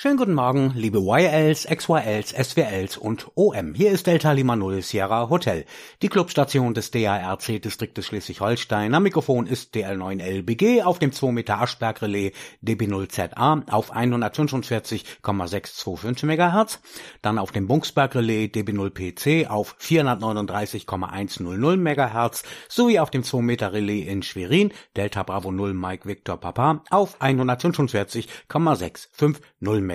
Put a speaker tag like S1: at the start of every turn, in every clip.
S1: Schönen guten Morgen, liebe YLs, XYLs, SWLs und OM. Hier ist Delta Lima Null Sierra Hotel, die Clubstation des DARC-Distriktes Schleswig-Holstein. Am Mikrofon ist DL9LBG auf dem 2 Meter Aschberg-Relais DB0ZA auf 145,625 MHz, dann auf dem Bungsberg-Relais DB0PC auf 439,100 MHz sowie auf dem 2 Meter Relais in Schwerin Delta Bravo 0 Mike Victor Papa auf 145,650 MHz.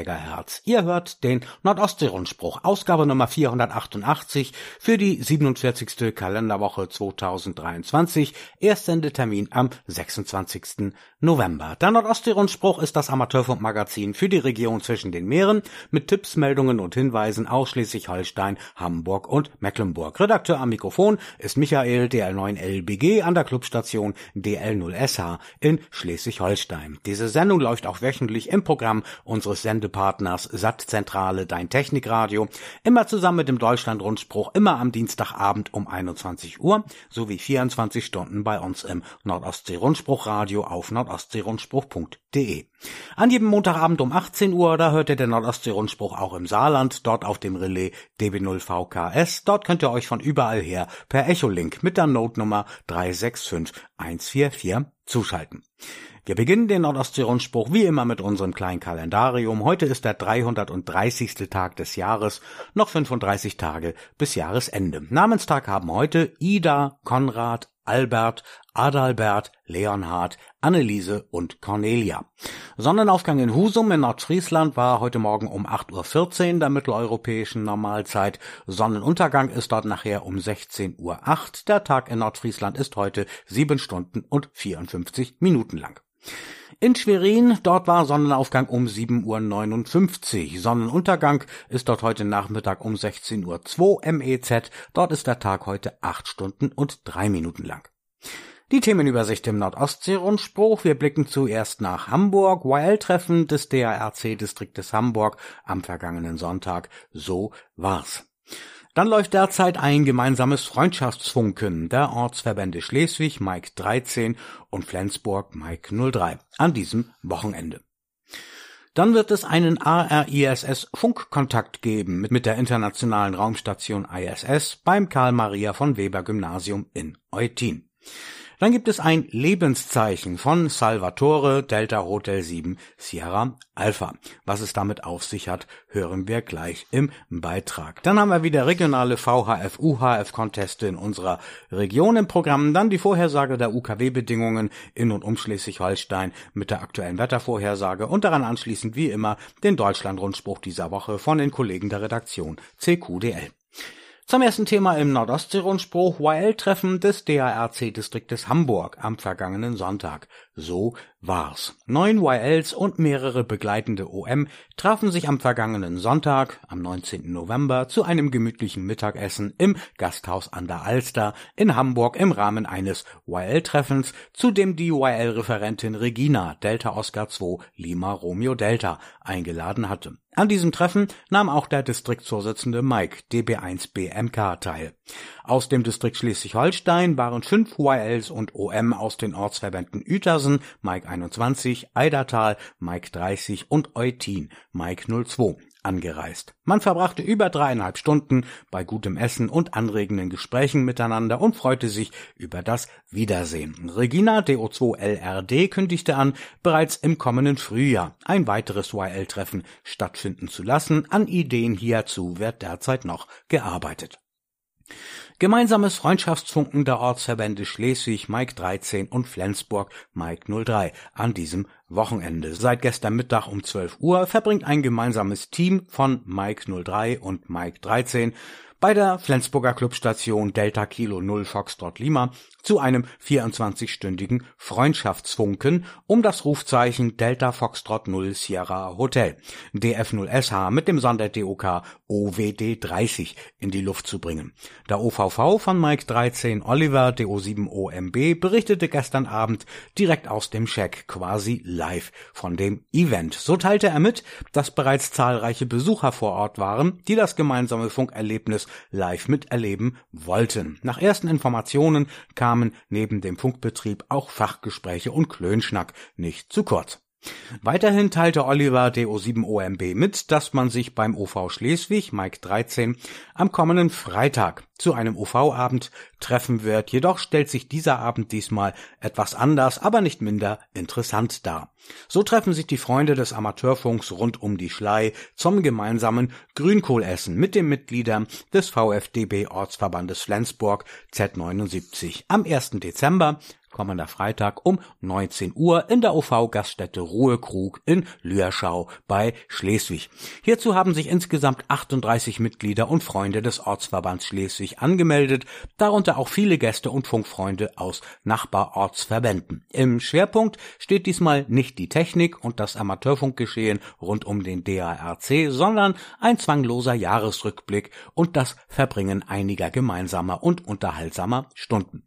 S1: Ihr hört den Nordostsee-Rundspruch, Ausgabe Nummer 488 für die 47. Kalenderwoche 2023, Erstsendetermin am 26. November. Der Nordostsee-Rundspruch ist das Amateurfunkmagazin für die Region zwischen den Meeren mit Tipps, Meldungen und Hinweisen aus Schleswig-Holstein, Hamburg und Mecklenburg. Redakteur am Mikrofon ist Michael DL9LBG an der Clubstation DL0SH in Schleswig-Holstein. Diese Sendung läuft auch wöchentlich im Programm unseres Sendepartners Sattzentrale Dein Technikradio, immer zusammen mit dem Deutschlandrundspruch, immer am Dienstagabend um 21 Uhr, sowie 24 Stunden bei uns im Nordostsee-Rundspruchradio auf nordostseerundspruch.de. An jedem Montagabend um 18 Uhr, da hört ihr den Nordostsee-Rundspruch auch im Saarland, dort auf dem Relais DB0VKS. Dort könnt ihr euch von überall her per Echolink mit der Notenummer 365144 zuschalten. Wir beginnen den Nordostsee-Rundspruch wie immer mit unserem kleinen Kalendarium. Heute ist der 330. Tag des Jahres, noch 35 Tage bis Jahresende. Namenstag haben heute Ida, Konrad, Albert, Adalbert, Leonhard, Anneliese und Cornelia. Sonnenaufgang in Husum in Nordfriesland war heute Morgen um 8.14 Uhr der mitteleuropäischen Normalzeit. Sonnenuntergang ist dort nachher um 16.08 Uhr. Der Tag in Nordfriesland ist heute 7 Stunden und 54 Minuten lang. In Schwerin, dort war Sonnenaufgang um 7.59 Uhr. Sonnenuntergang ist dort heute Nachmittag um 16.02 Uhr MEZ. Dort ist der Tag heute 8 Stunden und 3 Minuten lang. Die Themenübersicht im Nordostsee-Rundspruch. Wir blicken zuerst nach Hamburg. YL-Treffen des DARC-Distriktes Hamburg am vergangenen Sonntag. So war's. Dann läuft derzeit ein gemeinsames Freundschaftsfunken der Ortsverbände Schleswig Mike 13 und Flensburg Mike 03 an diesem Wochenende. Dann wird es einen ARISS Funkkontakt geben mit der internationalen Raumstation ISS beim Karl Maria von Weber Gymnasium in Eutin. Dann gibt es ein Lebenszeichen von Salvatore Delta Hotel 7 Sierra Alpha. Was es damit auf sich hat, hören wir gleich im Beitrag. Dann haben wir wieder regionale VHF, UHF Conteste in unserer Region im Programm. Dann die Vorhersage der UKW-Bedingungen in und um Schleswig-Holstein mit der aktuellen Wettervorhersage und daran anschließend wie immer den Deutschland-Rundspruch dieser Woche von den Kollegen der Redaktion CQDL. Zum ersten Thema im Nordostsee-Rundspruch YL-Treffen des DARC-Distriktes Hamburg am vergangenen Sonntag. So war's. Neun YLs und mehrere begleitende OM trafen sich am vergangenen Sonntag, am 19. November, zu einem gemütlichen Mittagessen im Gasthaus an der Alster in Hamburg im Rahmen eines YL-Treffens, zu dem die YL-Referentin Regina Delta Oscar 2 Lima Romeo Delta eingeladen hatte. An diesem Treffen nahm auch der Distriktvorsitzende Mike DB1BMK teil. Aus dem Distrikt Schleswig-Holstein waren fünf YLs und OM aus den Ortsverbänden Uetersen, Mike 21, Eidertal, Mike 30 und Eutin, Mike 02 angereist. Man verbrachte über dreieinhalb Stunden bei gutem Essen und anregenden Gesprächen miteinander und freute sich über das Wiedersehen. Regina DO2LRD kündigte an, bereits im kommenden Frühjahr ein weiteres YL-Treffen stattfinden zu lassen. An Ideen hierzu wird derzeit noch gearbeitet. Gemeinsames Freundschaftsfunken der Ortsverbände Schleswig Mike 13 und Flensburg Mike 03 an diesem Wochenende. Seit gestern Mittag um 12 Uhr verbringt ein gemeinsames Team von Mike 03 und Mike 13 bei der Flensburger Clubstation Delta Kilo 0 Foxtrot Lima zu einem 24-stündigen Freundschaftsfunken um das Rufzeichen Delta Foxtrot 0 Sierra Hotel DF0SH mit dem Sonder-DOK OWD 30 in die Luft zu bringen. Der OVV von Mike 13 Oliver DO7 OMB berichtete gestern Abend direkt aus dem Check quasi von dem Event. So teilte er mit, dass bereits zahlreiche Besucher vor Ort waren, die das gemeinsame Funkerlebnis live miterleben wollten. Nach ersten Informationen kamen neben dem Funkbetrieb auch Fachgespräche und Klönschnack nicht zu kurz. Weiterhin teilte Oliver DO7OMB mit, dass man sich beim OV Schleswig, Mike 13, am kommenden Freitag zu einem OV-Abend treffen wird. Jedoch stellt sich dieser Abend diesmal etwas anders, aber nicht minder interessant dar. So treffen sich die Freunde des Amateurfunks rund um die Schlei zum gemeinsamen Grünkohlessen mit den Mitgliedern des VfDB Ortsverbandes Flensburg Z79 am 1. Dezember kommender Freitag um 19 Uhr in der OV-Gaststätte Ruhekrug in Lührschau bei Schleswig. Hierzu haben sich insgesamt 38 Mitglieder und Freunde des Ortsverbands Schleswig angemeldet, darunter auch viele Gäste und Funkfreunde aus Nachbarortsverbänden. Im Schwerpunkt steht diesmal nicht die Technik und das Amateurfunkgeschehen rund um den DARC, sondern ein zwangloser Jahresrückblick und das Verbringen einiger gemeinsamer und unterhaltsamer Stunden.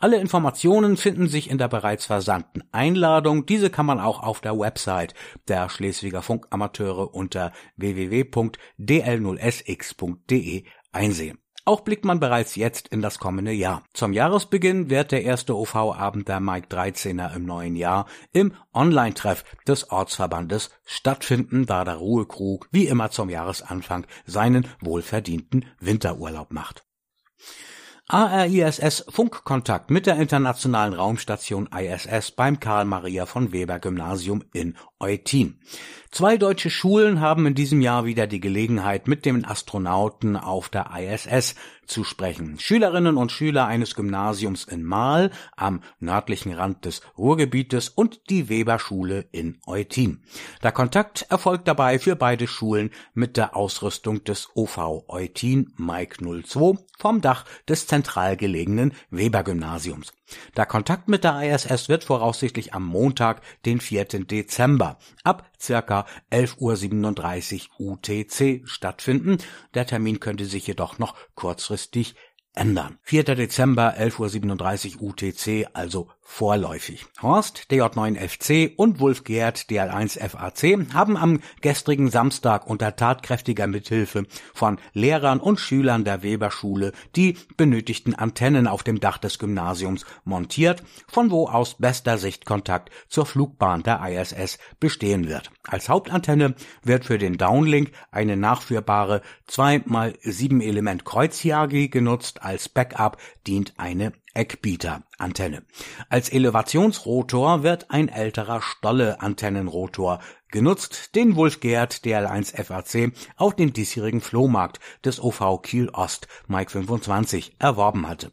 S1: Alle Informationen finden sich in der bereits versandten Einladung. Diese kann man auch auf der Website der Schleswiger Funkamateure unter www.dl0sx.de einsehen. Auch blickt man bereits jetzt in das kommende Jahr. Zum Jahresbeginn wird der erste OV-Abend der Mike 13er im neuen Jahr im Online-Treff des Ortsverbandes stattfinden, da der Ruhekrug wie immer zum Jahresanfang seinen wohlverdienten Winterurlaub macht. ARISS Funkkontakt mit der internationalen Raumstation ISS beim Karl Maria von Weber Gymnasium in Eutin. Zwei deutsche Schulen haben in diesem Jahr wieder die Gelegenheit, mit den Astronauten auf der ISS zu sprechen. Schülerinnen und Schüler eines Gymnasiums in Mahl am nördlichen Rand des Ruhrgebietes und die Weberschule in Eutin. Der Kontakt erfolgt dabei für beide Schulen mit der Ausrüstung des OV Eutin Mike 02 vom Dach des zentral gelegenen Webergymnasiums. Der Kontakt mit der ISS wird voraussichtlich am Montag, den 4. Dezember ab circa 11.37 Uhr UTC stattfinden. Der Termin könnte sich jedoch noch kurzfristig ändern. 4. Dezember, 11.37 Uhr UTC, also vorläufig. Horst, DJ9FC und Wolf Gerd, DL1FAC, haben am gestrigen Samstag unter tatkräftiger Mithilfe von Lehrern und Schülern der Weberschule die benötigten Antennen auf dem Dach des Gymnasiums montiert, von wo aus bester Sichtkontakt zur Flugbahn der ISS bestehen wird. Als Hauptantenne wird für den Downlink eine nachführbare 2x7 Element Kreuzjagi genutzt, als Backup dient eine Eckbieter-Antenne. Als Elevationsrotor wird ein älterer Stolle-Antennenrotor genutzt, den Wolfgerd DL1 FAC auf dem diesjährigen Flohmarkt des OV Kiel Ost Mike 25 erworben hatte.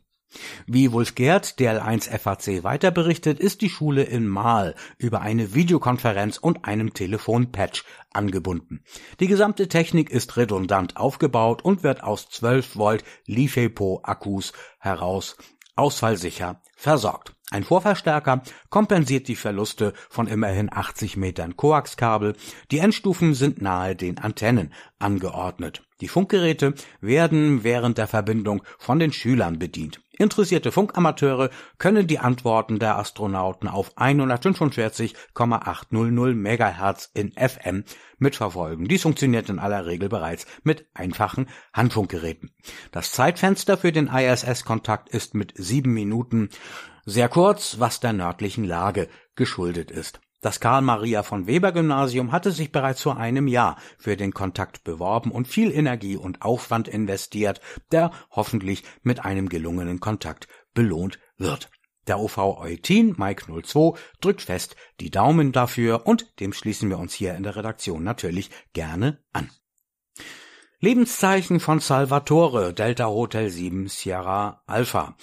S1: Wie Wolfgerd DL1 FAC weiter berichtet, ist die Schule in Mahl über eine Videokonferenz und einem Telefonpatch angebunden. Die gesamte Technik ist redundant aufgebaut und wird aus 12 Volt LiFePO Akkus heraus ausfallsicher versorgt. Ein Vorverstärker kompensiert die Verluste von immerhin 80 Metern Koaxkabel. Die Endstufen sind nahe den Antennen angeordnet. Die Funkgeräte werden während der Verbindung von den Schülern bedient. Interessierte Funkamateure können die Antworten der Astronauten auf 145,800 MHz in FM mitverfolgen. Dies funktioniert in aller Regel bereits mit einfachen Handfunkgeräten. Das Zeitfenster für den ISS-Kontakt ist mit sieben Minuten sehr kurz, was der nördlichen Lage geschuldet ist. Das Karl Maria von Weber Gymnasium hatte sich bereits vor einem Jahr für den Kontakt beworben und viel Energie und Aufwand investiert, der hoffentlich mit einem gelungenen Kontakt belohnt wird. Der OV Eutin Mike 02 drückt fest die Daumen dafür und dem schließen wir uns hier in der Redaktion natürlich gerne an. Lebenszeichen von Salvatore, Delta Hotel 7 Sierra Alpha.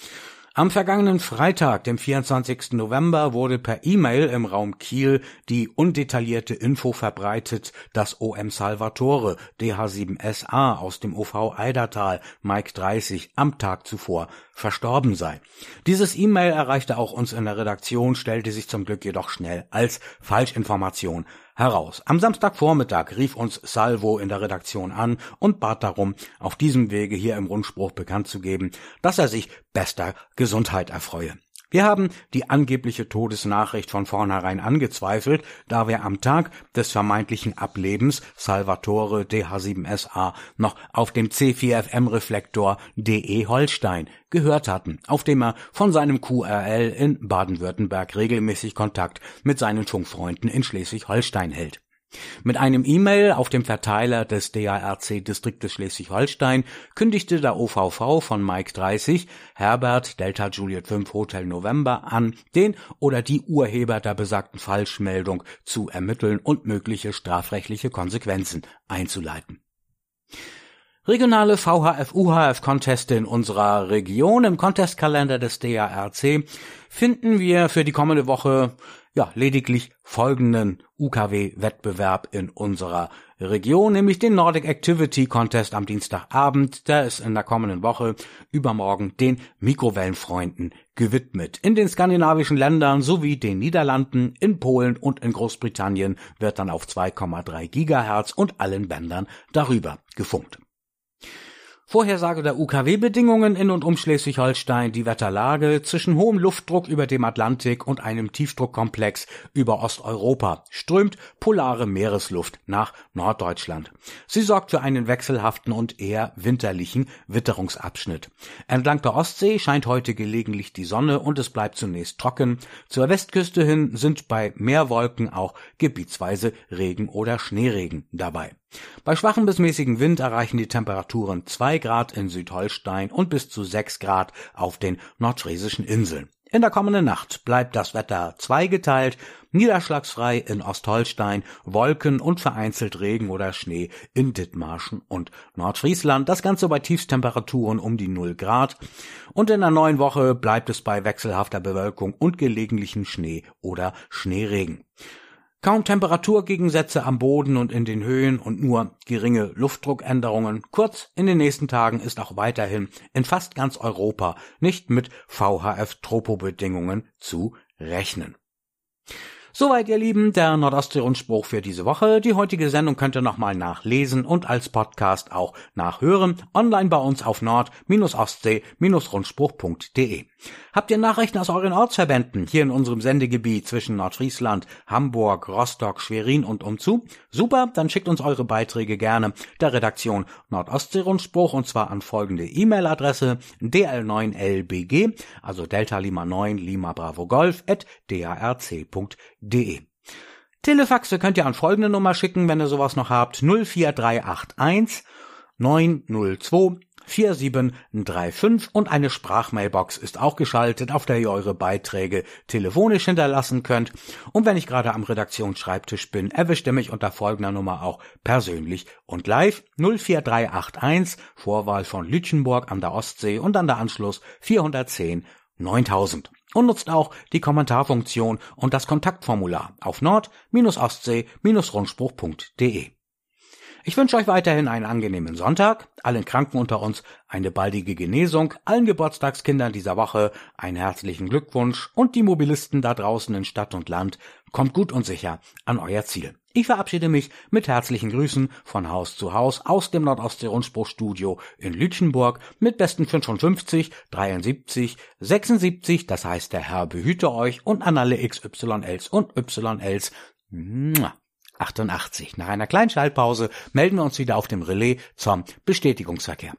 S1: Am vergangenen Freitag, dem 24. November, wurde per E-Mail im Raum Kiel die undetaillierte Info verbreitet, dass OM Salvatore DH7SA aus dem OV Eidertal Mike 30 am Tag zuvor verstorben sei. Dieses E-Mail erreichte auch uns in der Redaktion, stellte sich zum Glück jedoch schnell als Falschinformation heraus. Am Samstagvormittag rief uns Salvo in der Redaktion an und bat darum, auf diesem Wege hier im Rundspruch bekannt zu geben, dass er sich bester Gesundheit erfreue. Wir haben die angebliche Todesnachricht von vornherein angezweifelt, da wir am Tag des vermeintlichen Ablebens Salvatore DH7SA noch auf dem C4FM-Reflektor DE Holstein gehört hatten, auf dem er von seinem QRL in Baden-Württemberg regelmäßig Kontakt mit seinen Funkfreunden in Schleswig-Holstein hält. Mit einem E-Mail auf dem Verteiler des DARC-Distriktes Schleswig-Holstein kündigte der OVV von Mike 30 Herbert Delta Juliet 5 Hotel November an, den oder die Urheber der besagten Falschmeldung zu ermitteln und mögliche strafrechtliche Konsequenzen einzuleiten. Regionale VHF-UHF-Conteste in unserer Region im Contestkalender des DARC finden wir für die kommende Woche ja lediglich folgenden UKW-Wettbewerb in unserer Region, nämlich den Nordic Activity Contest am Dienstagabend. Der ist in der kommenden Woche übermorgen den Mikrowellenfreunden gewidmet. In den skandinavischen Ländern sowie den Niederlanden, in Polen und in Großbritannien wird dann auf 2,3 Gigahertz und allen Bändern darüber gefunkt. Vorhersage der UKW-Bedingungen in und um Schleswig-Holstein, die Wetterlage zwischen hohem Luftdruck über dem Atlantik und einem Tiefdruckkomplex über Osteuropa strömt polare Meeresluft nach Norddeutschland. Sie sorgt für einen wechselhaften und eher winterlichen Witterungsabschnitt. Entlang der Ostsee scheint heute gelegentlich die Sonne und es bleibt zunächst trocken. Zur Westküste hin sind bei Meerwolken auch gebietsweise Regen oder Schneeregen dabei. Bei schwachem bis mäßigem Wind erreichen die Temperaturen zwei Grad in Südholstein und bis zu sechs Grad auf den nordfriesischen Inseln. In der kommenden Nacht bleibt das Wetter zweigeteilt, niederschlagsfrei in Ostholstein, Wolken und vereinzelt Regen oder Schnee in Dithmarschen und Nordfriesland, das Ganze bei Tiefstemperaturen um die null Grad. Und in der neuen Woche bleibt es bei wechselhafter Bewölkung und gelegentlichen Schnee oder Schneeregen. Kaum Temperaturgegensätze am Boden und in den Höhen und nur geringe Luftdruckänderungen. Kurz, in den nächsten Tagen ist auch weiterhin in fast ganz Europa nicht mit VHF-Tropobedingungen zu rechnen. Soweit, ihr Lieben, der Nordostsee-Rundspruch für diese Woche. Die heutige Sendung könnt ihr nochmal nachlesen und als Podcast auch nachhören. Online bei uns auf nord-ostsee-rundspruch.de. Habt ihr Nachrichten aus euren Ortsverbänden hier in unserem Sendegebiet zwischen Nordfriesland, Hamburg, Rostock, Schwerin und umzu? Super, dann schickt uns eure Beiträge gerne der Redaktion Nordostsee-Rundspruch und zwar an folgende E-Mail-Adresse dl9lbg, also Delta Lima 9 Lima Bravo Golf at darc.de. Telefaxe könnt ihr an folgende Nummer schicken, wenn ihr sowas noch habt. 04381 902 4735 und eine Sprachmailbox ist auch geschaltet, auf der ihr eure Beiträge telefonisch hinterlassen könnt. Und wenn ich gerade am Redaktionsschreibtisch bin, erwischt ihr mich unter folgender Nummer auch persönlich und live 04381 Vorwahl von Lütchenburg an der Ostsee und dann der Anschluss 410 9000 und nutzt auch die Kommentarfunktion und das Kontaktformular auf nord-ostsee-rundspruch.de. Ich wünsche euch weiterhin einen angenehmen Sonntag, allen Kranken unter uns eine baldige Genesung, allen Geburtstagskindern dieser Woche einen herzlichen Glückwunsch und die Mobilisten da draußen in Stadt und Land, kommt gut und sicher an euer Ziel. Ich verabschiede mich mit herzlichen Grüßen von Haus zu Haus aus dem Nordostsee-Rundspruchstudio in Lütchenburg mit besten 55, 73, 76, das heißt der Herr behüte euch und an alle XYLs und YLs. 88. Nach einer kleinen Schaltpause melden wir uns wieder auf dem Relais zum Bestätigungsverkehr.